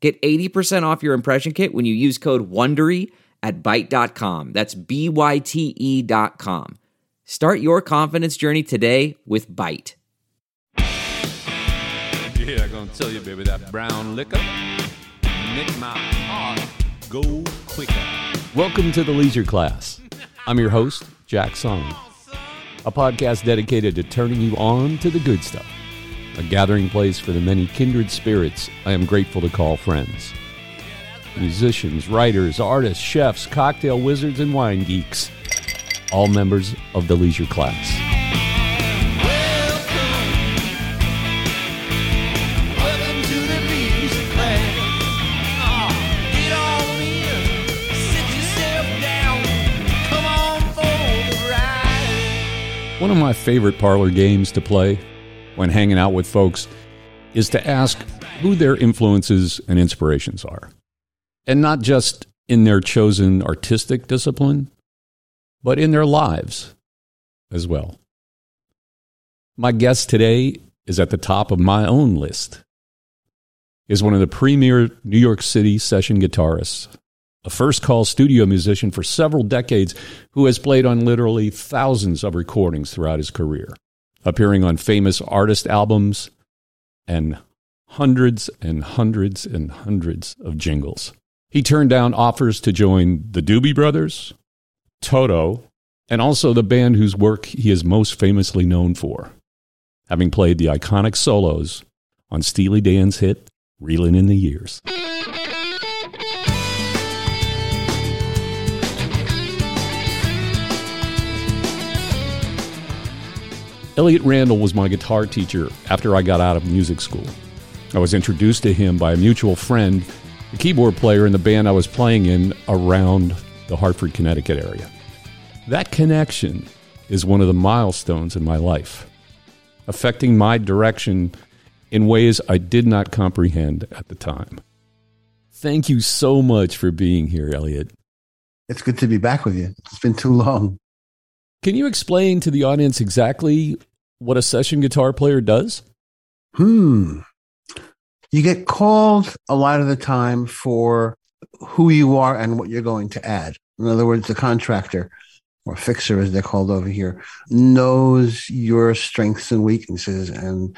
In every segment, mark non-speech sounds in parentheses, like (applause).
Get 80% off your impression kit when you use code WONDERY at Byte.com. That's B-Y-T-E dot com. Start your confidence journey today with Byte. Yeah, I'm gonna tell you, baby, that brown liquor make my heart go quicker. Welcome to the Leisure Class. I'm your host, Jack Song, a podcast dedicated to turning you on to the good stuff, a gathering place for the many kindred spirits I am grateful to call friends. Musicians, writers, artists, chefs, cocktail wizards, and wine geeks, all members of the Leisure Class. Welcome to the leisure class. Ah, get on in, sit yourself down, come on for the ride. One of my favorite parlor games to play when hanging out with folks is to ask who their influences and inspirations are. And not just in their chosen artistic discipline, but in their lives as well. My guest today is at the top of my own list. Is one of the premier New York City session guitarists, a first call studio musician for several decades who has played on literally thousands of recordings throughout his career, appearing on famous artist albums and hundreds and hundreds and hundreds of jingles. He turned down offers to join the Doobie Brothers, Toto, and also the band whose work he is most famously known for, having played the iconic solos on Steely Dan's hit Reelin' in the Years. Elliott Randall was my guitar teacher after I got out of music school. I was introduced to him by a mutual friend, a keyboard player in the band I was playing in around the Hartford, Connecticut area. That connection is one of the milestones in my life, affecting my direction in ways I did not comprehend at the time. Thank you so much for being here, Elliott. It's good to be back with you. It's been too long. Can you explain to the audience exactly what a session guitar player does? Hmm. You get called a lot of the time for who you are and what you're going to add. In other words, the contractor or fixer, as they're called over here, knows your strengths and weaknesses and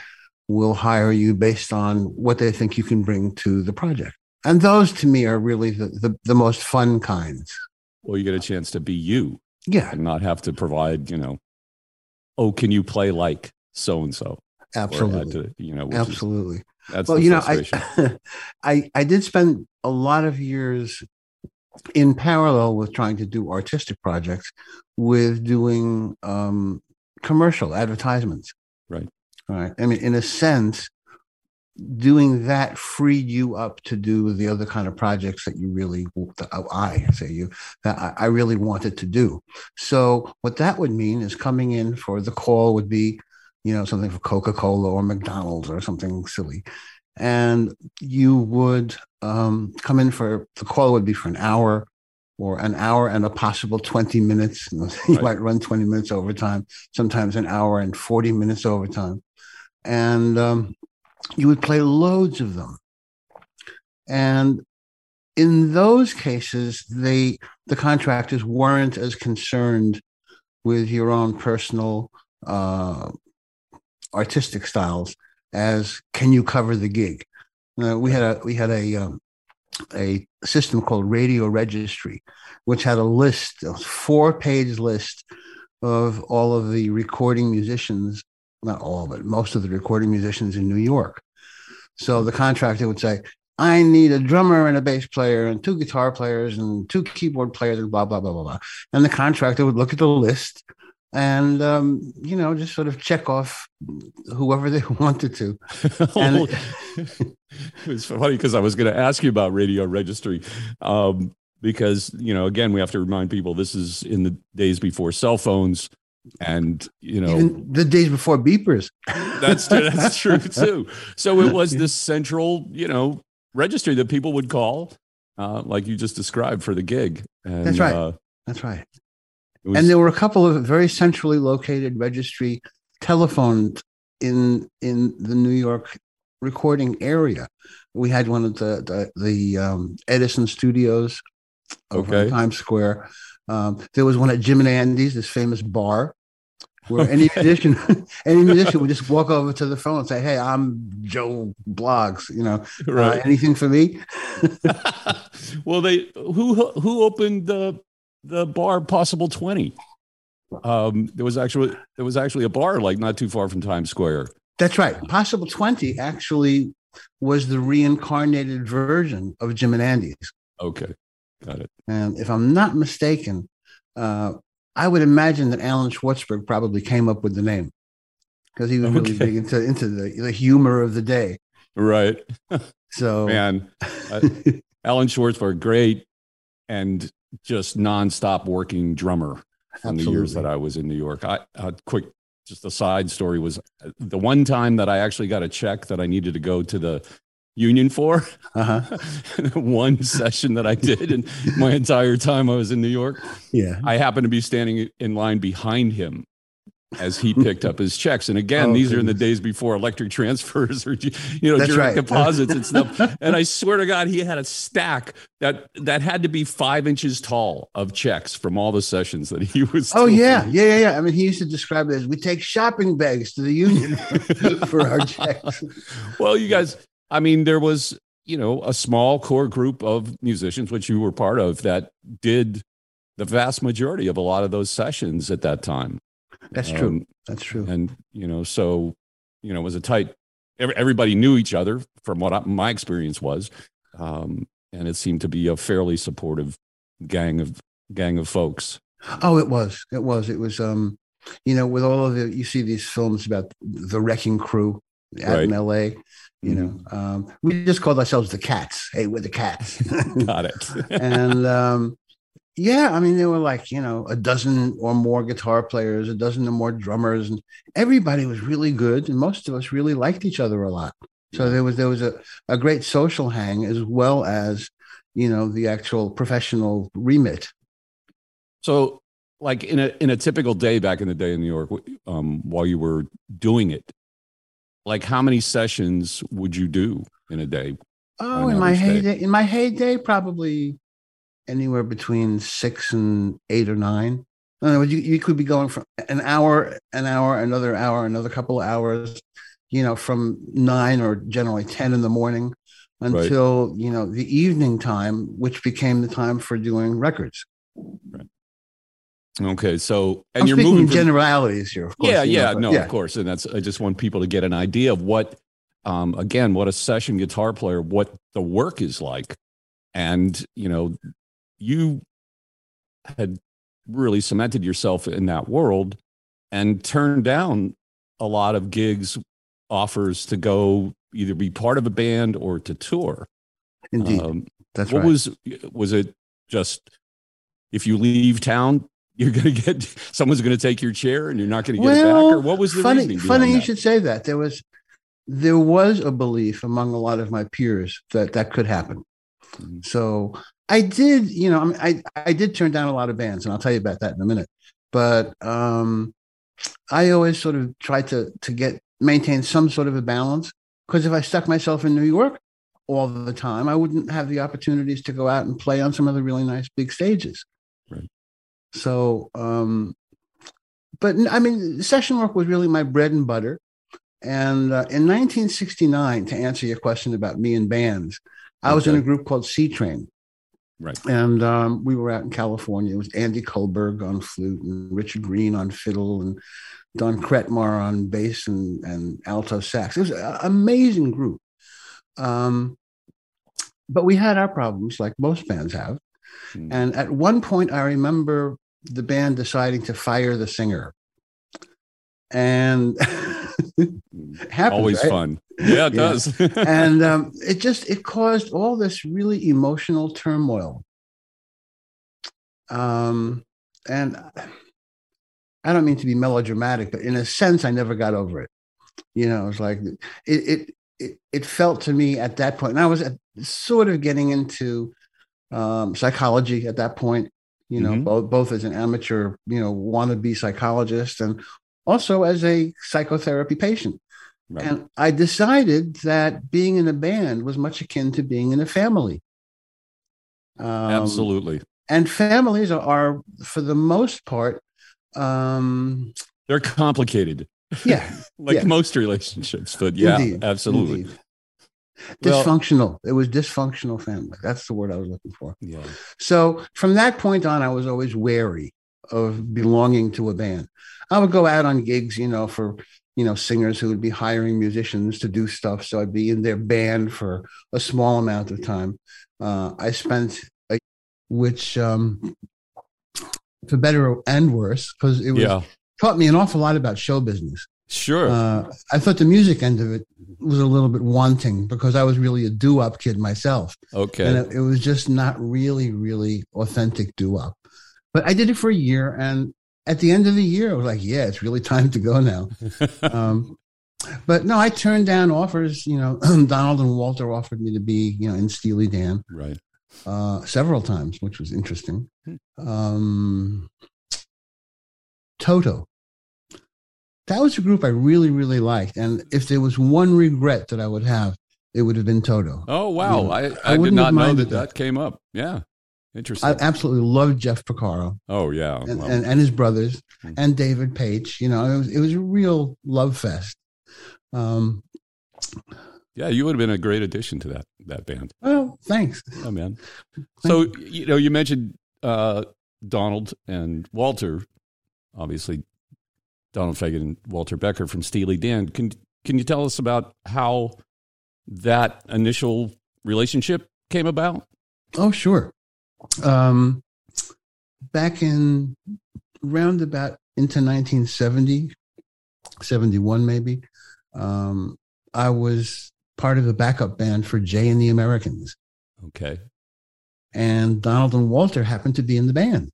will hire you based on what they think you can bring to the project. And those to me are really the, the, the most fun kinds. Well, you get a chance to be you Yeah, and not have to provide, you know, oh, can you play like so and so? absolutely. You know, which is- Absolutely. that's well, the you know. I, (laughs) I I did spend a lot of years in parallel with trying to do artistic projects with doing um, commercial advertisements. Right. All right. I mean, in a sense, doing that freed you up to do the other kind of projects that you really, I say you, that I, I really wanted to do. So what that would mean is coming in for the call would be, you know, something for Coca-Cola or McDonald's or something silly. And you would um, come in for the call would be for an hour or an hour and a possible 20 minutes. (laughs) You Right. might run 20 minutes overtime, sometimes an hour and 40 minutes overtime. And um, you would play loads of them. And in those cases, they the contractors weren't as concerned with your own personal uh, artistic styles as can you cover the gig. Uh, we had a we had a um, a system called Radio Registry, which had a list, a four page list of all of the recording musicians, not all, but most of the recording musicians in New York. So the contractor would say, I need a drummer and a bass player and two guitar players and two keyboard players and blah, blah, blah, blah, blah. And the contractor would look at the list and um, you know, just sort of check off whoever they (laughs) wanted to. (laughs) And- it's funny because I was going to ask you about radio registry. Um, because, you know, again, we have to remind people this is in the days before cell phones. And, you know, Even the days before beepers. that's, (laughs) that's true too. So it was this central, you know, registry that people would call, uh, like you just described for the gig. And, That's right. Uh, That's right. was, and there were a couple of very centrally located registry telephones in in the New York recording area. We had one at the the, the um, Edison Studios over in Times Square. Um, there was one at Jim and Andy's, this famous bar, where any musician (laughs) any musician would just walk over to the phone and say, "Hey, I'm Joe Blogs. You know, uh, anything for me?" (laughs) well, they who who opened the the bar Possible Twenty? Um, there was actually there was actually a bar like not too far from Times Square. That's right. Possible 20 actually was the reincarnated version of Jim and Andy's. Okay, got it. And if I'm not mistaken, uh, I would imagine that Allan Schwartzberg probably came up with the name because he was really Okay. big into, into the, the humor of the day. Right, (laughs) (laughs) So, man. Allan Schwartzberg, great and just nonstop working drummer from the years that I was in New York. I a quick just a side story was uh, the one time that I actually got a check that I needed to go to the union for. uh-huh. (laughs) one session that I did in my entire time I was in New York. yeah. I happened to be standing in line behind him as he picked up his checks. And again, Oh, these are in the days before electric transfers or you know That's direct right. deposits and stuff. (laughs) And I swear to God, he had a stack that that had to be five inches tall of checks from all the sessions that he was. Oh doing. yeah, yeah, yeah, yeah. I mean, he used to describe it as we take shopping bags to the union (laughs) for our checks. Well, you guys, I mean, there was, you know, a small core group of musicians, which you were part of, that did the vast majority of a lot of those sessions at that time. That's true. Um, That's true. and, you know, so, you know, it was a tight, every- everybody knew each other from what I, my experience was. Um, and it seemed to be a fairly supportive gang of, gang of folks. Oh, it was. It was. It was. Um, you know, with all of the, you see these films about the wrecking crew out in L.A. You know, um, we just called ourselves the Cats. Hey, we're the Cats. (laughs) Got it. (laughs) and um, yeah, I mean, there were like you know a dozen or more guitar players, a dozen or more drummers, and everybody was really good, and most of us really liked each other a lot. So there was there was a, a great social hang as well as you know the actual professional remit. So, like in a in a typical day back in the day in New York, um, while you were doing it, like how many sessions would you do in a day? Oh, in my average day. heyday, in my heyday, probably anywhere between six and eight or nine. In other words, you, you could be going from an hour, an hour, another hour, another couple of hours, you know, from nine or generally 10 in the morning Right. until, you know, the evening time, which became the time for doing records. Okay, so and I'm you're moving. from- generalities here, of course. yeah, you know, yeah, but no, of course, and that's I just want people to get an idea of what, um, again, what a session guitar player, what the work is like, and you know, you had really cemented yourself in that world and turned down a lot of gigs offers to go either be part of a band or to tour Indeed. um, that's what right. was was it just if you leave town you're going to get someone's going to take your chair and you're not going to get it back or what was the funny? reasoning Funny you that? should say that. There was there was a belief among a lot of my peers that that could happen. Mhm. So I did, you know, I mean, I I did turn down a lot of bands, and I'll tell you about that in a minute. But um, I always sort of tried to to get maintain some sort of a balance because if I stuck myself in New York all the time, I wouldn't have the opportunities to go out and play on some of the really nice big stages. So, um, but I mean, session work was really my bread and butter. And uh, in 1969, to answer your question about me and bands, I was in a group called Seatrain. Right. And um, we were out in California. It was Andy Kulberg on flute and Richard Greene on fiddle and Don Kretmar on bass and, and alto sax. It was an amazing group. Um, but we had our problems, like most bands have. Mm. And at one point, I remember the band deciding to fire the singer and (laughs) happens, Always right? fun. Yeah, it Yeah. does. (laughs) and um, it just it caused all this really emotional turmoil um, and i don't mean to be melodramatic but in a sense i never got over it you know it was like it it it, it felt to me at that point and i was at, sort of getting into um, psychology at that point you know Mhm. both both as an amateur you know wannabe psychologist and also as a psychotherapy patient Right. and I decided that being in a band was much akin to being in a family. Um, Absolutely. And families are, are, for the most part, um, They're complicated, yeah, (laughs) like Yeah. most relationships, but yeah, Indeed, absolutely. indeed. Well- dysfunctional. it was dysfunctional family. That's the word I was looking for. Yeah. So from that point on, I was always wary of belonging to a band. I would go out on gigs, you know, for you know singers who would be hiring musicians to do stuff. So I'd be in their band for a small amount of time. Uh, I spent a which, um, for better and worse, because it was Yeah. taught me an awful lot about show business. Sure. Uh, I thought the music end of it was a little bit wanting because I was really a doo-wop kid myself okay. and it, it was just not really really authentic doo-wop but i did it for a year and at the end of the year i was like yeah it's really (laughs) time to go now (laughs) um, but no i turned down offers you know (clears throat) donald and walter offered me to be you know in steely dan right. uh, several times which was interesting um, toto that was a group i really really liked and if there was one regret that i would have it would have been toto Oh wow! Yeah. I, I I, did wouldn't know that that that. came up. Yeah, interesting. I absolutely loved Jeff Porcaro oh yeah. and, and, and his brothers Hmm. and David Paich. You know, it was it was a real love fest. Um, yeah, you would have been a great addition to that that band. well, thanks. Oh man. So you know, you mentioned uh, Donald and Walter. Obviously, Donald Fagen and Walter Becker from Steely Dan. Can can you tell us about how that initial relationship came about? Oh, sure. Um, back in roundabout into 1970, 71 maybe, um, I was part of the backup band for Jay and the Americans, Okay. and Donald and Walter happened to be in the band.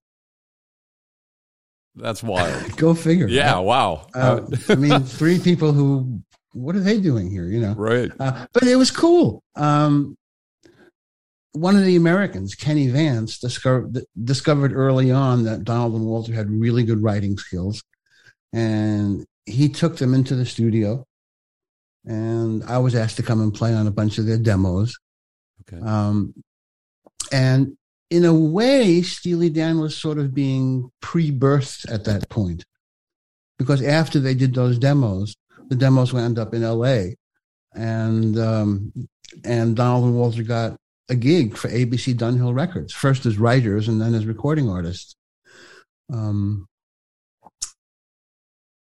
That's wild. (laughs) Go figure. yeah. Wow. Uh, I mean, three people who, what are they doing here? You know, right. uh, but it was cool. Um, one of the Americans, Kenny Vance, discovered discovered early on that Donald and Walter had really good writing skills, and he took them into the studio. And I was asked to come and play on a bunch of their demos. Okay. Um, and in a way, Steely Dan was sort of being pre-birthed at that point, because after they did those demos, the demos wound up in L.A. and um, and Donald and Walter got a gig for ABC Dunhill Records, first as writers and then as recording artists. Um,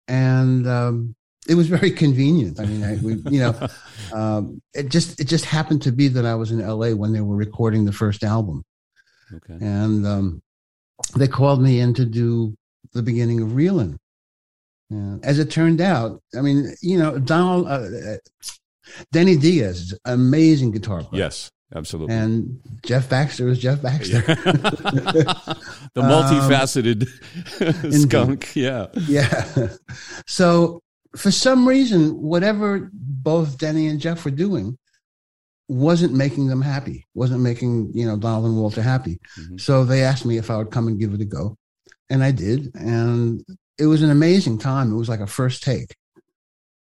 and um, it was very convenient. I mean, I, we, you know, (laughs) um, it just it just happened to be that I was in LA when they were recording the first album, Okay. and um, they called me in to do the beginning of Reelin'. And as it turned out, I mean, you know, Donald, uh, uh, Denny Dias, amazing guitar player, Yes. Absolutely. and Jeff Baxter is Jeff Baxter. (laughs) the (laughs) multifaceted (laughs) skunk. Yeah. Yeah. So for some reason, whatever both Denny and Jeff were doing wasn't making them happy, wasn't making, you know, Donald and Walter happy. Mhm. So they asked me if I would come and give it a go. And I did. And it was an amazing time. It was like a first take.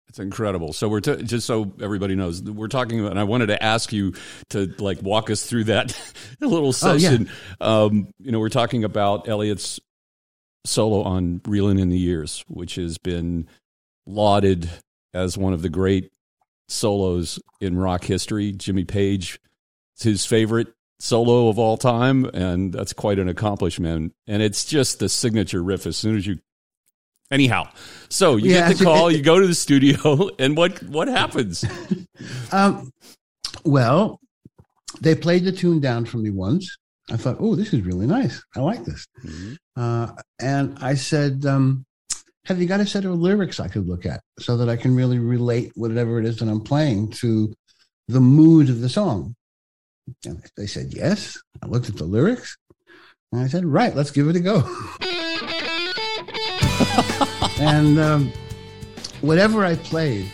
It's incredible. So we're t- just so everybody knows we're talking about, and I wanted to ask you to like walk us through that (laughs) little Oh, yeah. session. um, you know, we're talking about Elliott's solo on "Reeling in the Years," which has been lauded as one of the great solos in rock history. Jimmy Page, it's his favorite solo of all time, and that's quite an accomplishment. And it's just the signature riff as soon as you. Anyhow, so you Yeah, get the call, (laughs) you go to the studio, (laughs) and what what happens? (laughs) Um, well, they played the tune down for me once. I thought, oh, this is really nice. I like this. Mhm. Uh, and I said, um, have you got a set of lyrics I could look at so that I can really relate whatever it is that I'm playing to the mood of the song? And they said, yes. I looked at the lyrics and I said, right, let's give it a go. (laughs) and um, whatever I played,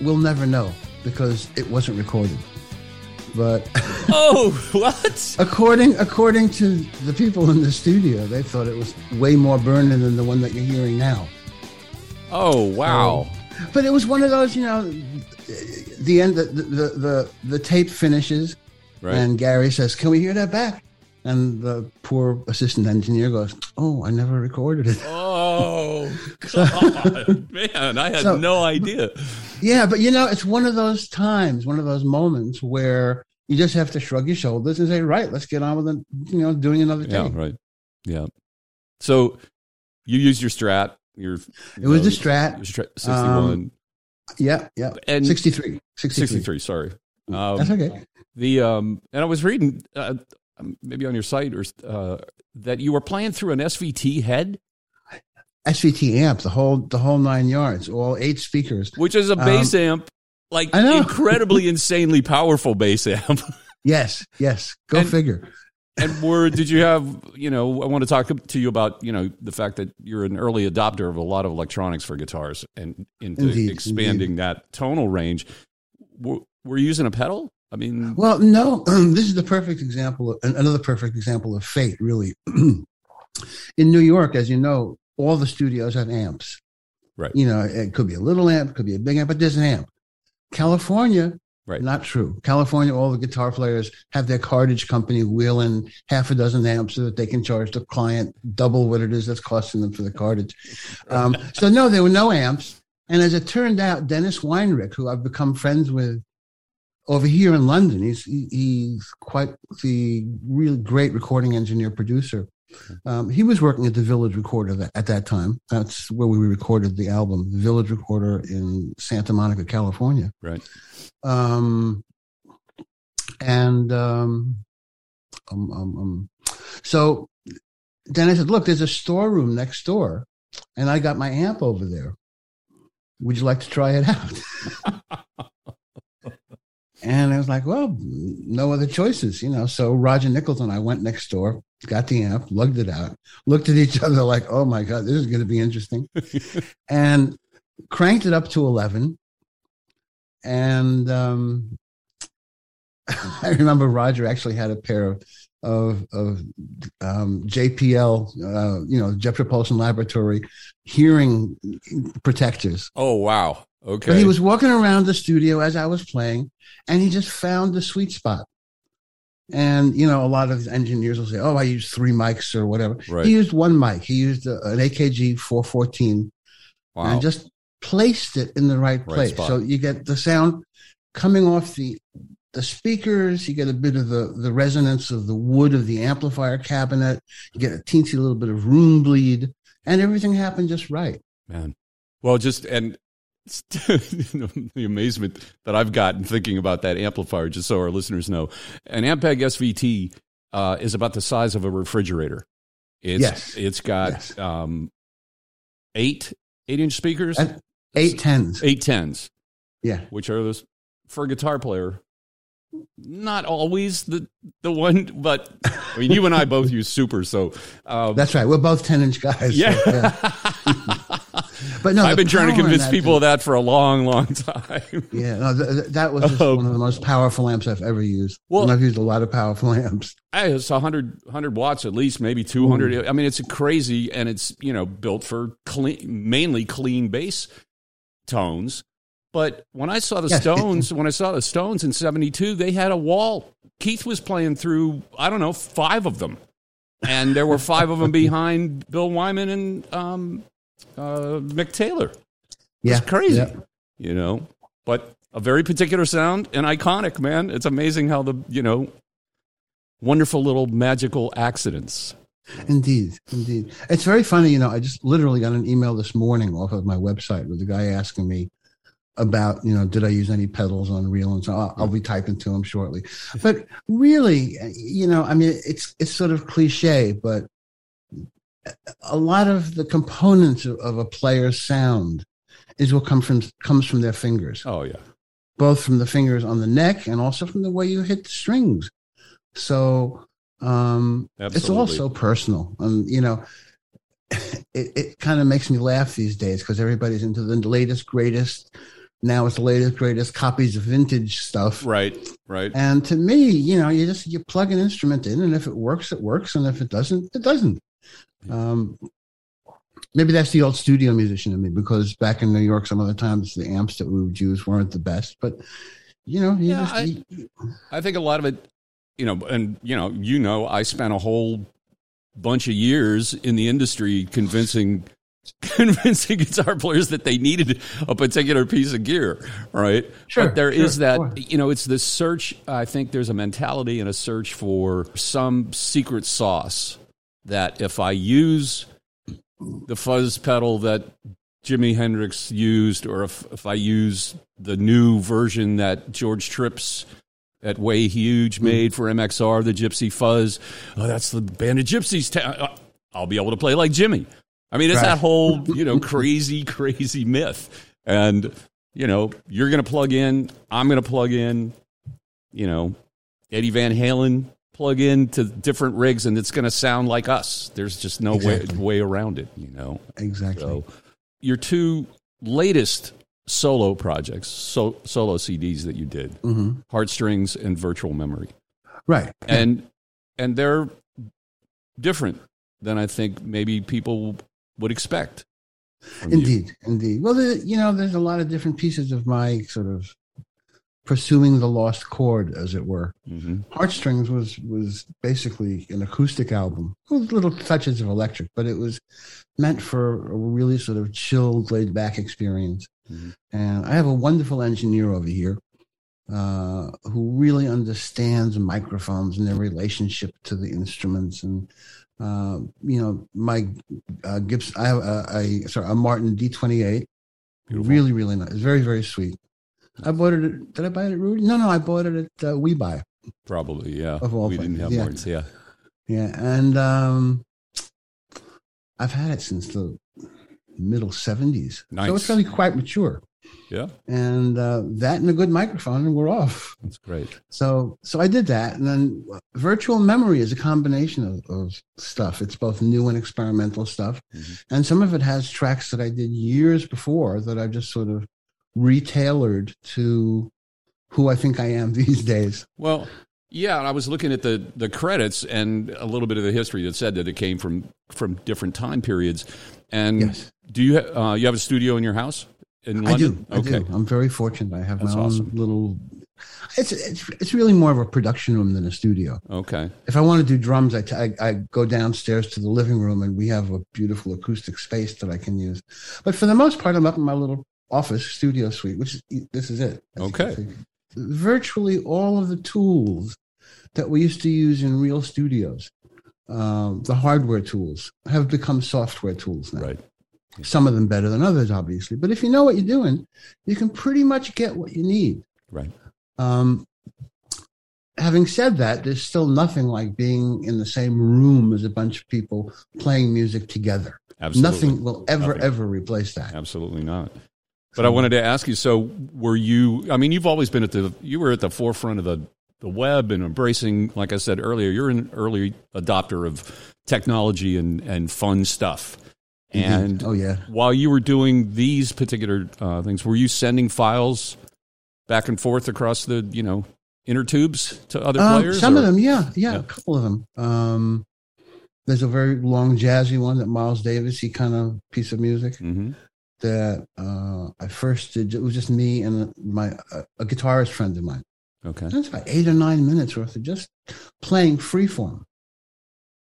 we'll never know because it wasn't recorded. But (laughs) Oh, what? according according to the people in the studio, they thought it was way more burning than the one that you're hearing now. Oh, wow. But it was one of those, you know, the end, the the the, the tape finishes, Right. and Gary says, "Can we hear that back?" And the poor assistant engineer goes, "Oh, I never recorded it." Oh, (laughs) God. (laughs) Man, I had So- no idea. Yeah, but you know, it's one of those times, one of those moments where you just have to shrug your shoulders and say, "Right, let's get on with it." You know, doing another Yeah, right. Yeah. So you used your strat. Your It was the Strat. Strat 61. Yeah, yeah. and 63. 63. 63, sorry. Um, That's okay. The um, and I was reading uh, maybe on your site or uh, that you were playing through an SVT head, SVT amp, the whole the whole nine yards, all eight speakers. which is a bass amp, like Um, I know. (laughs) incredibly insanely powerful bass amp. (laughs) Yes, yes. Go And- figure. and were did you have you know I want to talk to you about you know the fact that you're an early adopter of a lot of electronics for guitars and into Indeed, expanding that tonal range. Were, were you using a pedal? I mean, Well, no, (clears throat) this is the perfect example, of, another perfect example of fate, really. (clears throat) In New York, as you know, all the studios have amps. Right. You know, it could be a little amp, could be a big amp, but there's an amp. California, Right. not true. California, all the guitar players have their cartage company wheel in half a dozen amps so that they can charge the client double what it is that's costing them for the cartage. Um, so, no, there were no amps. And as it turned out, Dennis Weinreich, who I've become friends with over here in London. He's he, he's quite the really great recording engineer producer. Um, he was working at the Village Recorder that, at that time. That's where we recorded the album, the Village Recorder in Santa Monica, California. right. Um, and um, um, um, um, so then I said, "Look, there's a storeroom next door, and I got my amp over there. Would you like to try it out?" (laughs) and I was like, "Well, no other choices, you know." So Roger Nichols and I went next door, got the amp, lugged it out, looked at each (laughs) other like, "Oh my god, this is going to be interesting," (laughs) and cranked it up to eleven and um, (laughs) I remember Roger actually had a pair of of, of um, JPL, uh, you know, Jet Propulsion Laboratory hearing protectors. Oh wow. Okay. But he was walking around the studio as I was playing, and he just found the sweet spot. And you know, a lot of engineers will say, "Oh, I use three mics or whatever." Right. He used one mic. He used uh, a, an AKG 414 wow. and just placed it in the right Right place. spot. so you get the sound coming off the the speakers, you get a bit of the, the resonance of the wood of the amplifier cabinet, you get a teensy little bit of room bleed, and everything happened just right. man. Well, just and (laughs) the amazement that I've gotten thinking about that amplifier, just so our listeners know, an Ampeg SVT uh, is about the size of a refrigerator. It's, Yes. It's got Yes. um, eight eight inch speakers, And- Eight tens. eight tens, Yeah. which are those for a guitar player. Not always the the one, but I mean, you and I both use super, so um, That's right. We're both 10 inch guys. so, yeah. (laughs) (laughs) But no, I've been trying to convince that people of that for a long, long time. (laughs) Yeah, no, th- th- that was just Um, one of the most powerful amps I've ever used. Well- and I've used a lot of powerful (laughs) amps. Hey, it's 100, 100 watts at least, maybe 200. I mean, it's crazy, and it's, you know, built for clean, mainly clean bass tones. But when I saw the Yes. Stones, when I saw the Stones in 72, they had a wall. Keith was playing through, I don't know, five of them. And there were five of them behind Bill Wyman and um, uh, Mick Taylor. Yeah, It's crazy, yeah. you know. But a very particular sound and iconic, man. It's amazing how the you know wonderful little magical accidents. Indeed, indeed. It's very funny. You know, I just literally got an email this morning off of my website with a guy asking me about, you know, did I use any pedals on Real? And so I'll, I'll be typing to him shortly. But really, you know, I mean, it's it's sort of cliche, but a lot of the components of, of a player's sound is what comes from comes from their fingers, Oh yeah. both from the fingers on the neck and also from the way you hit the strings. So um, it's Absolutely. also personal, and you know, it, it kind of makes me laugh these days because everybody's into the latest, greatest. Now it's the latest, greatest copies of vintage stuff. Right. Right. And to me, you know, you just you plug an instrument in, and if it works, it works, and if it doesn't, it doesn't. Um, maybe that's the old studio musician in me because back in New York, some other times the amps that we would use weren't the best, but you know, you Yeah, just, I- I think a lot of it, you know, and you know, you know, I spent a whole bunch of years in the industry convincing (laughs) convincing guitar players that they needed a particular piece of gear, right? Sure, but there is sure, that, you know, it's this search. I think there's a mentality and a search for some secret sauce that if I use the fuzz pedal that Jimi Hendrix used, or if, if I use the new version that Jeorge Tripps at Way Huge hmm. made for MXR, the Gypsy Fuzz, oh, that's the band of gypsies. Ta- uh, I'll be able to play like Jimi. I mean, it's Right. that whole, (laughs) you know, crazy, crazy myth. And, you know, you're going to plug in, I'm going to plug in, you know, Eddie Van Halen plug in to different rigs and it's going to sound like us. There's just no Exactly. way, way around it, you know. exactly. So, your two latest solo projects, so, solo CDs that you did, hmm Heartstrings and Virtual Memory, Right. and and they're different than I think maybe people would expect. from you. Indeed, indeed. Well, you know, there's a lot of different pieces of my sort of pursuing the lost chord, as it were. Mhm. Heartstrings was was basically an acoustic album with little touches of electric, but it was meant for a really sort of chilled, laid back experience. Mhm. And I have a wonderful engineer over here uh, who really understands microphones and their relationship to the instruments. And uh, you know, my uh, Gibson, I have a, a sorry a Martin D28, Beautiful. really really nice, it's very very sweet. I bought it. At, did I buy it at Rudy? No, no, I bought it at uh, We Buy. Probably, yeah. Of all we didn't have places, yeah. yeah. Yeah, and um, I've had it since the middle seventies, nice. so it's really quite mature. Yeah, And uh, that and a good microphone, and we're off. that's great. So, so I did that, and then virtual memory is a combination of, of stuff. It's both new and experimental stuff, Mhm. and some of it has tracks that I did years before that I've just sort of retailored to who I think I am (laughs) these days. Well, yeah, I was looking at the the credits and a little bit of the history that said that it came from from different time periods. And Yes. do you ha- uh, you have a studio in your house in I London? do. I okay, do. I'm very fortunate. I have That's my own awesome. little. It's, it's it's really more of a production room than a studio. okay, If I want to do drums, I, t- I, I go downstairs to the living room and we have a beautiful acoustic space that I can use. But for the most part, I'm up in my little office studio suite, which is, this is it. as you can Okay. Virtually all of the tools that we used to use in real studios, um, the hardware tools, have become software tools now. right. Some of them better than others, obviously. But if you know what you're doing, you can pretty much get what you need. Right. Um, having said that, there's still nothing like being in the same room as a bunch of people playing music together. Absolutely. Nothing will ever, Nothing. ever replace that. Absolutely not. But I wanted to ask you. So, were you? I mean, you've always been at the. You were at the forefront of the the web and embracing. Like I said earlier, you're an early adopter of technology and and fun stuff. And oh yeah, while you were doing these particular uh, things, were you sending files back and forth across the you know inner tubes to other Um, players? some or- of them, yeah, yeah, Yeah. a couple of them. Um, there's a very long jazzy one that Miles Davis, he kind of piece of music. Mhm. That uh, I first did. It was just me and my uh, a guitarist friend of mine. Okay. That's about eight or nine minutes worth of just playing freeform.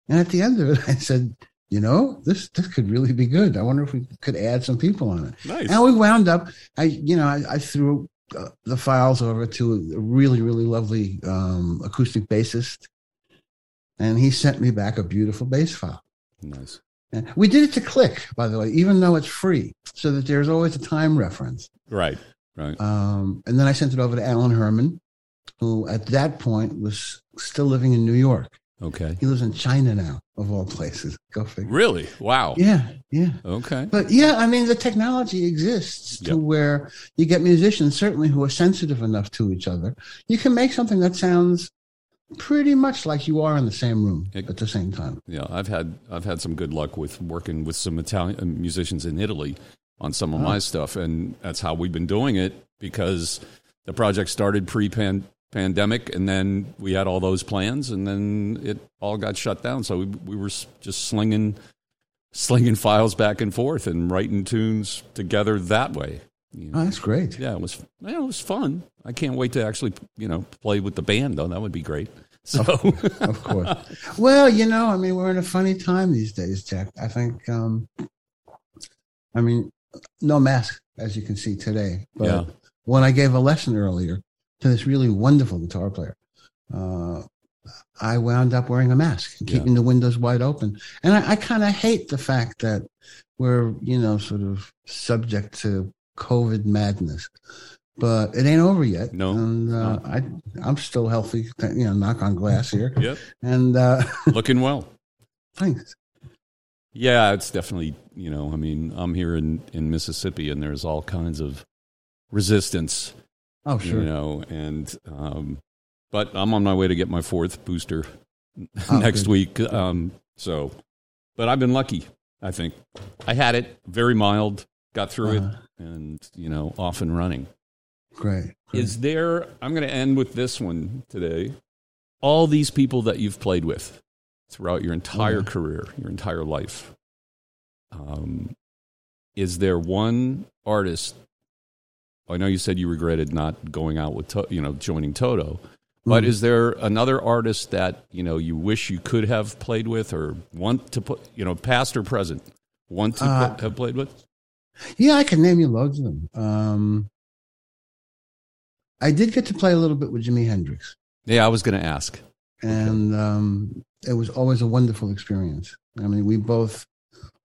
And at the end of it, (laughs) I said, "You know, this this could really be good. I wonder if we could add some people on it." Nice. And we wound up. I you know I, I threw uh, the files over to a really really lovely um, acoustic bassist, and he sent me back a beautiful bass file. Nice. We did it to click, by the way, even though it's free, so that there's always a time reference. Right. Right. Um, and then I sent it over to Alan Herman, who at that point was still living in New York. Okay. He lives in China now, of all places. Go figure. Really? Wow. Yeah, yeah. Okay. But yeah, I mean, the technology exists to Yep. where you get musicians certainly who are sensitive enough to each other. You can make something that sounds pretty much like you are in the same room It- at the same time. Yeah, I've had I've had some good luck with working with some Italian uh, musicians in Italy on some of Oh. my stuff, and that's how we've been doing it because the project started pre pandemic, and then we had all those plans, and then it all got shut down. So we, we were just slinging slinging files back and forth and writing tunes together that way. You know? Oh, that's great. Yeah, it was yeah, it was fun. I can't wait to actually you know play with the band though. That would be great. So Of course. well, you know, I mean, we're in a funny time these days, Jack. I think, um, I mean, no mask, as you can see today. But Yeah. when I gave a lesson earlier to this really wonderful guitar player, uh, I wound up wearing a mask and Yeah. keeping the windows wide open. And I, I kind of hate the fact that we're, you know, sort of subject to COVID madness. But it ain't over yet. No, and uh, no. I, I'm still healthy. You know, knock on glass here. yep, And uh, (laughs) looking well. thanks. Yeah, it's definitely you know. I mean, I'm here in in Mississippi, and there's all kinds of resistance, Oh, sure. you know, and um, but I'm on my way to get my fourth booster (laughs) Oh, next good. week. Um, so, but I've been lucky. I think I had it very mild, got through Uh-huh. it, and you know, off and running. Great. great. Is there? I'm going to end with this one today. All these people that you've played with throughout your entire Yeah. career, your entire life. Um, is there one artist? I know you said you regretted not going out with, to, you know, joining Toto, but Mhm. is there another artist that you know you wish you could have played with, or want to put, you know, past or present, want to Uh, put- have played with? Yeah, I can name you loads of them. Um, I did get to play a little bit with Jimi Hendrix, Yeah, I was going to ask. and um, it was always a wonderful experience. I mean, we both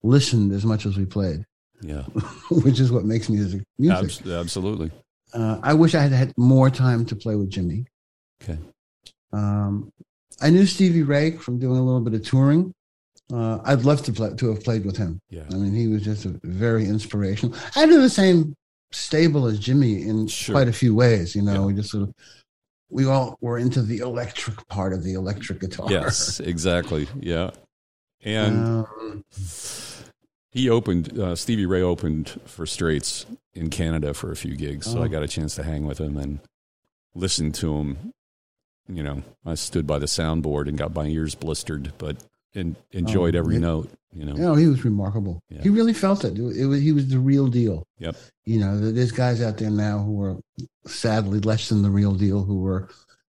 listened as much as we played, Yeah, (laughs) which is what makes music music. Abs- absolutely. Uh, I wish I had had more time to play with Jimi. Okay. Um, I knew Stevie Ray from doing a little bit of touring. Uh, I'd love to play, to have played with him. Yeah. I mean, he was just a very inspirational. I do the same stable as Jimi in Sure. quite a few ways. You know, Yeah. we just sort of we all were into the electric part of the electric guitar. Yes, exactly. Yeah. And Um, he opened, uh, Stevie Ray opened for Straits in Canada for a few gigs. So Oh. I got a chance to hang with him and listen to him. You know, I stood by the soundboard and got my ears blistered, but and enjoyed Oh, every yeah. note, you know. you know, he was remarkable. Yeah. He really felt it. It was, he was the real deal. Yep. You know, there's guys out there now who are sadly less than the real deal, who were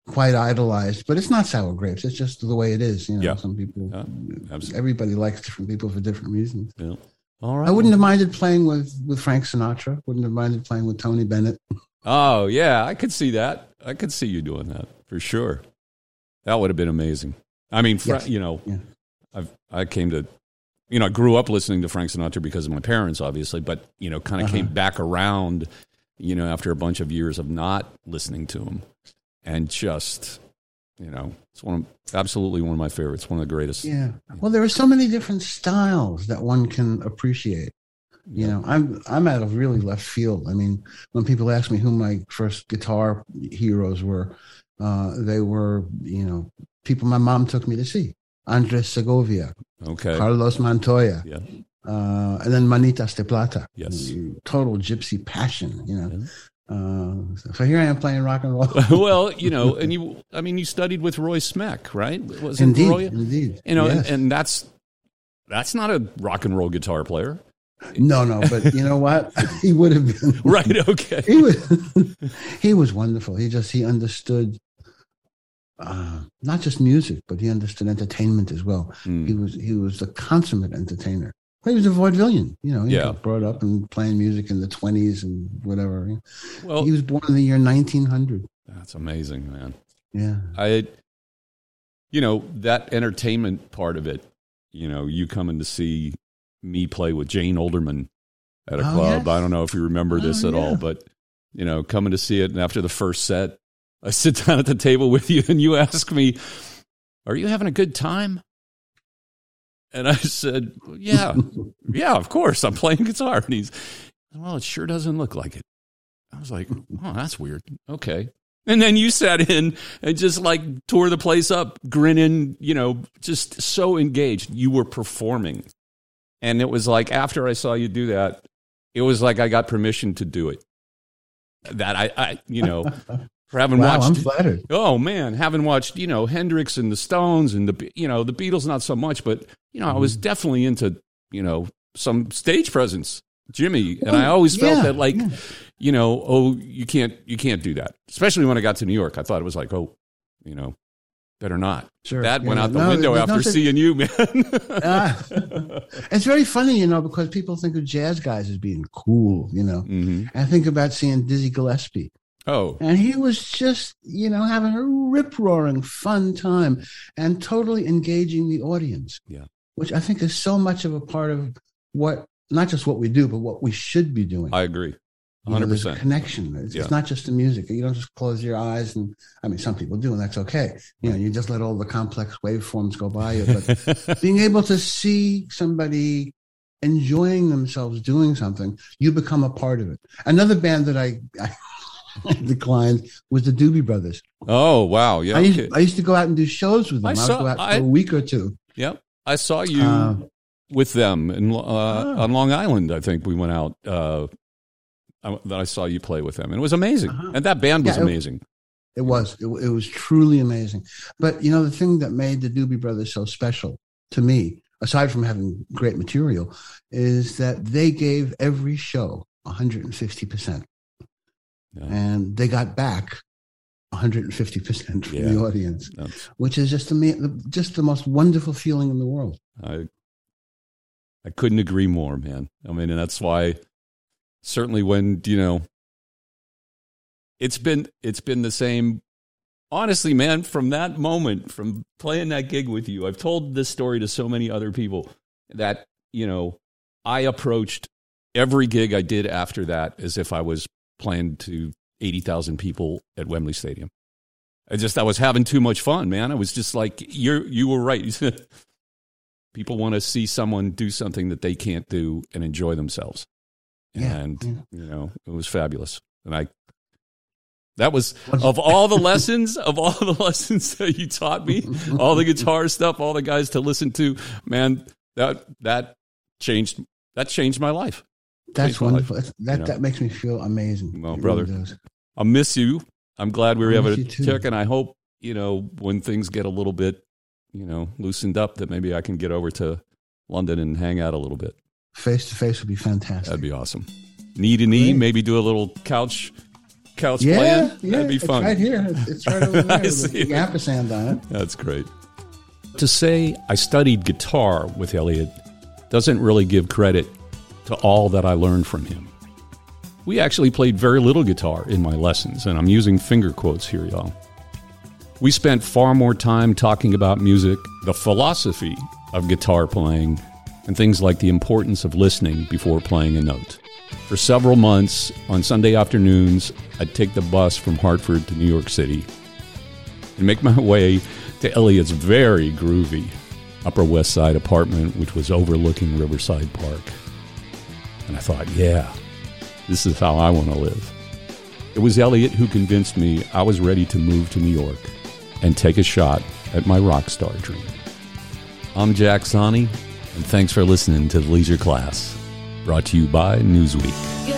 quite idolized. But it's not sour grapes. It's just the way it is. You know, Yeah. some people, Yeah, everybody likes different people for different reasons. Yeah. All right. I wouldn't have minded playing with with Frank Sinatra. Wouldn't have minded playing with Tony Bennett. Oh, yeah. I could see that. I could see you doing that for sure. That would have been amazing. I mean, Fra- Yes. you know, Yeah. I've, I came to, you know, I grew up listening to Frank Sinatra because of my parents, obviously, but, you know, kind of Uh-huh. came back around, you know, after a bunch of years of not listening to him and just, you know, it's one of, absolutely one of my favorites, one of the greatest. Yeah. Well, there are so many different styles that one can appreciate. You know, I'm I'm out of really left field. I mean, when people ask me who my first guitar heroes were, uh, they were you know people my mom took me to see: Andres Segovia, Okay. Carlos Montoya, Yeah. uh, and then Manitas de Plata. Yes. total gypsy passion. You know, uh, so here I am playing rock and roll. (laughs) well, you know, and you, I mean, you studied with Roy Smeck, right? Was indeed, Roy? indeed. You know, Yes. and, and that's, that's not a rock and roll guitar player. no, no, but you know what? (laughs) (laughs) he would have been Right. Okay. he was he was wonderful. He just he understood uh, not just music, but he understood entertainment as well. Mm. He was he was a consummate entertainer. He was a vaudevillian, you know. He Yeah. got brought up and playing music in the twenties and whatever. Well, he was born in the year nineteen hundred. that's amazing, man. Yeah, I, you know, that entertainment part of it, you know, you coming to see me play with Jane Olderman at a Oh, club. yes. I don't know if you remember this Oh, at all, but, you know, coming to see it. And after the first set, I sit (laughs) down at the table with you and you ask me, Are you having a good time? And I said, Yeah, (laughs) yeah, of course. I'm playing guitar. And he's, Well, it sure doesn't look like it. I was like, Oh, that's weird. Okay. And then you sat in and just like tore the place up, grinning, you know, just so engaged. You were performing. And it was like after I saw you do that, it was like I got permission to do it. That I, I you know, for having wow, I'm watched flattered. Oh man, having watched you know Hendrix and the Stones and the you know the Beatles not so much, but you know I Mm-hmm. was definitely into you know some stage presence, Jimi, and I always felt yeah, that like yeah. you know oh you can't you can't do that, especially when I got to New York. I thought it was like oh you know better not. Sure, that went out the No, window after such- seeing you, man. Ah. it's very funny, you know, because people think of jazz guys as being cool, you know. Mhm. I think about seeing Dizzy Gillespie, Oh and he was just, you know, having a rip roaring fun time and totally engaging the audience. Yeah. Which I think is so much of a part of what, not just what we do, but what we should be doing. I agree, You know, hundred there's a percent. connection. It's, Yeah. it's not just the music. You don't just close your eyes and, I mean, some people do, and that's okay. You know, you just let all the complex waveforms go by you. But (laughs) being able to see somebody enjoying themselves doing something, you become a part of it. Another band that I, I (laughs) declined was the Doobie Brothers. oh wow, yeah, I, used, okay. I used to go out and do shows with them. I saw- go out I- for a week or two. yep. I saw you. Uh, with them in, uh, Ah. on Long Island. I think we went out. Uh, I, that I saw you play with them, and it was amazing. Uh-huh. And that band was Yeah, it- amazing. It was. It, it was truly amazing. But you know, the thing that made the Doobie Brothers so special to me, aside from having great material, is that they gave every show 150 percent, Yeah. and they got back 150 percent from Yeah. the audience, That's- which is just the just the most wonderful feeling in the world. I I couldn't agree more, man. I mean, and that's why certainly when you know it's been it's been the same. Honestly, man, from that moment, from playing that gig with you, I've told this story to so many other people that you know I approached every gig I did after that as if I was playing to eighty thousand people at Wembley Stadium. I just I was having too much fun, man. I was just like you you were right. (laughs) People want to see someone do something that they can't do and enjoy themselves. Yeah, and yeah. you know, it was fabulous. And I that was of all the lessons, of all the (laughs) lessons that you taught me, all the guitar stuff, all the guys to listen to, man, that that changed that changed my life. That's wonderful. That know. that makes me feel amazing. Well, It brother. really. I'll miss you. I'm glad we were I able to check, and I hope you know when things get a little bit, you know, loosened up, that maybe I can get over to London and hang out a little bit. Face to face would be fantastic. That'd be awesome. Knee to knee, maybe do a little couch couch yeah, playing. yeah, That'd be fun. right here. It's, right over (laughs) there. I with see ampersand on it. That's great. To say I studied guitar with Elliott doesn't really give credit to all that I learned from him. We actually played very little guitar in my lessons, and I'm using finger quotes here, y'all. We spent far more time talking about music, the philosophy of guitar playing, and things like the importance of listening before playing a note. For several months, on Sunday afternoons, I'd take the bus from Hartford to New York City and make my way to Elliott's very groovy Upper West Side apartment, which was overlooking Riverside Park. And I thought, yeah, this is how I want to live. It was Elliott who convinced me I was ready to move to New York and take a shot at my rock star dream. I'm Jack Sonni, and thanks for listening to the Leisure Class, brought to you by Newsweek.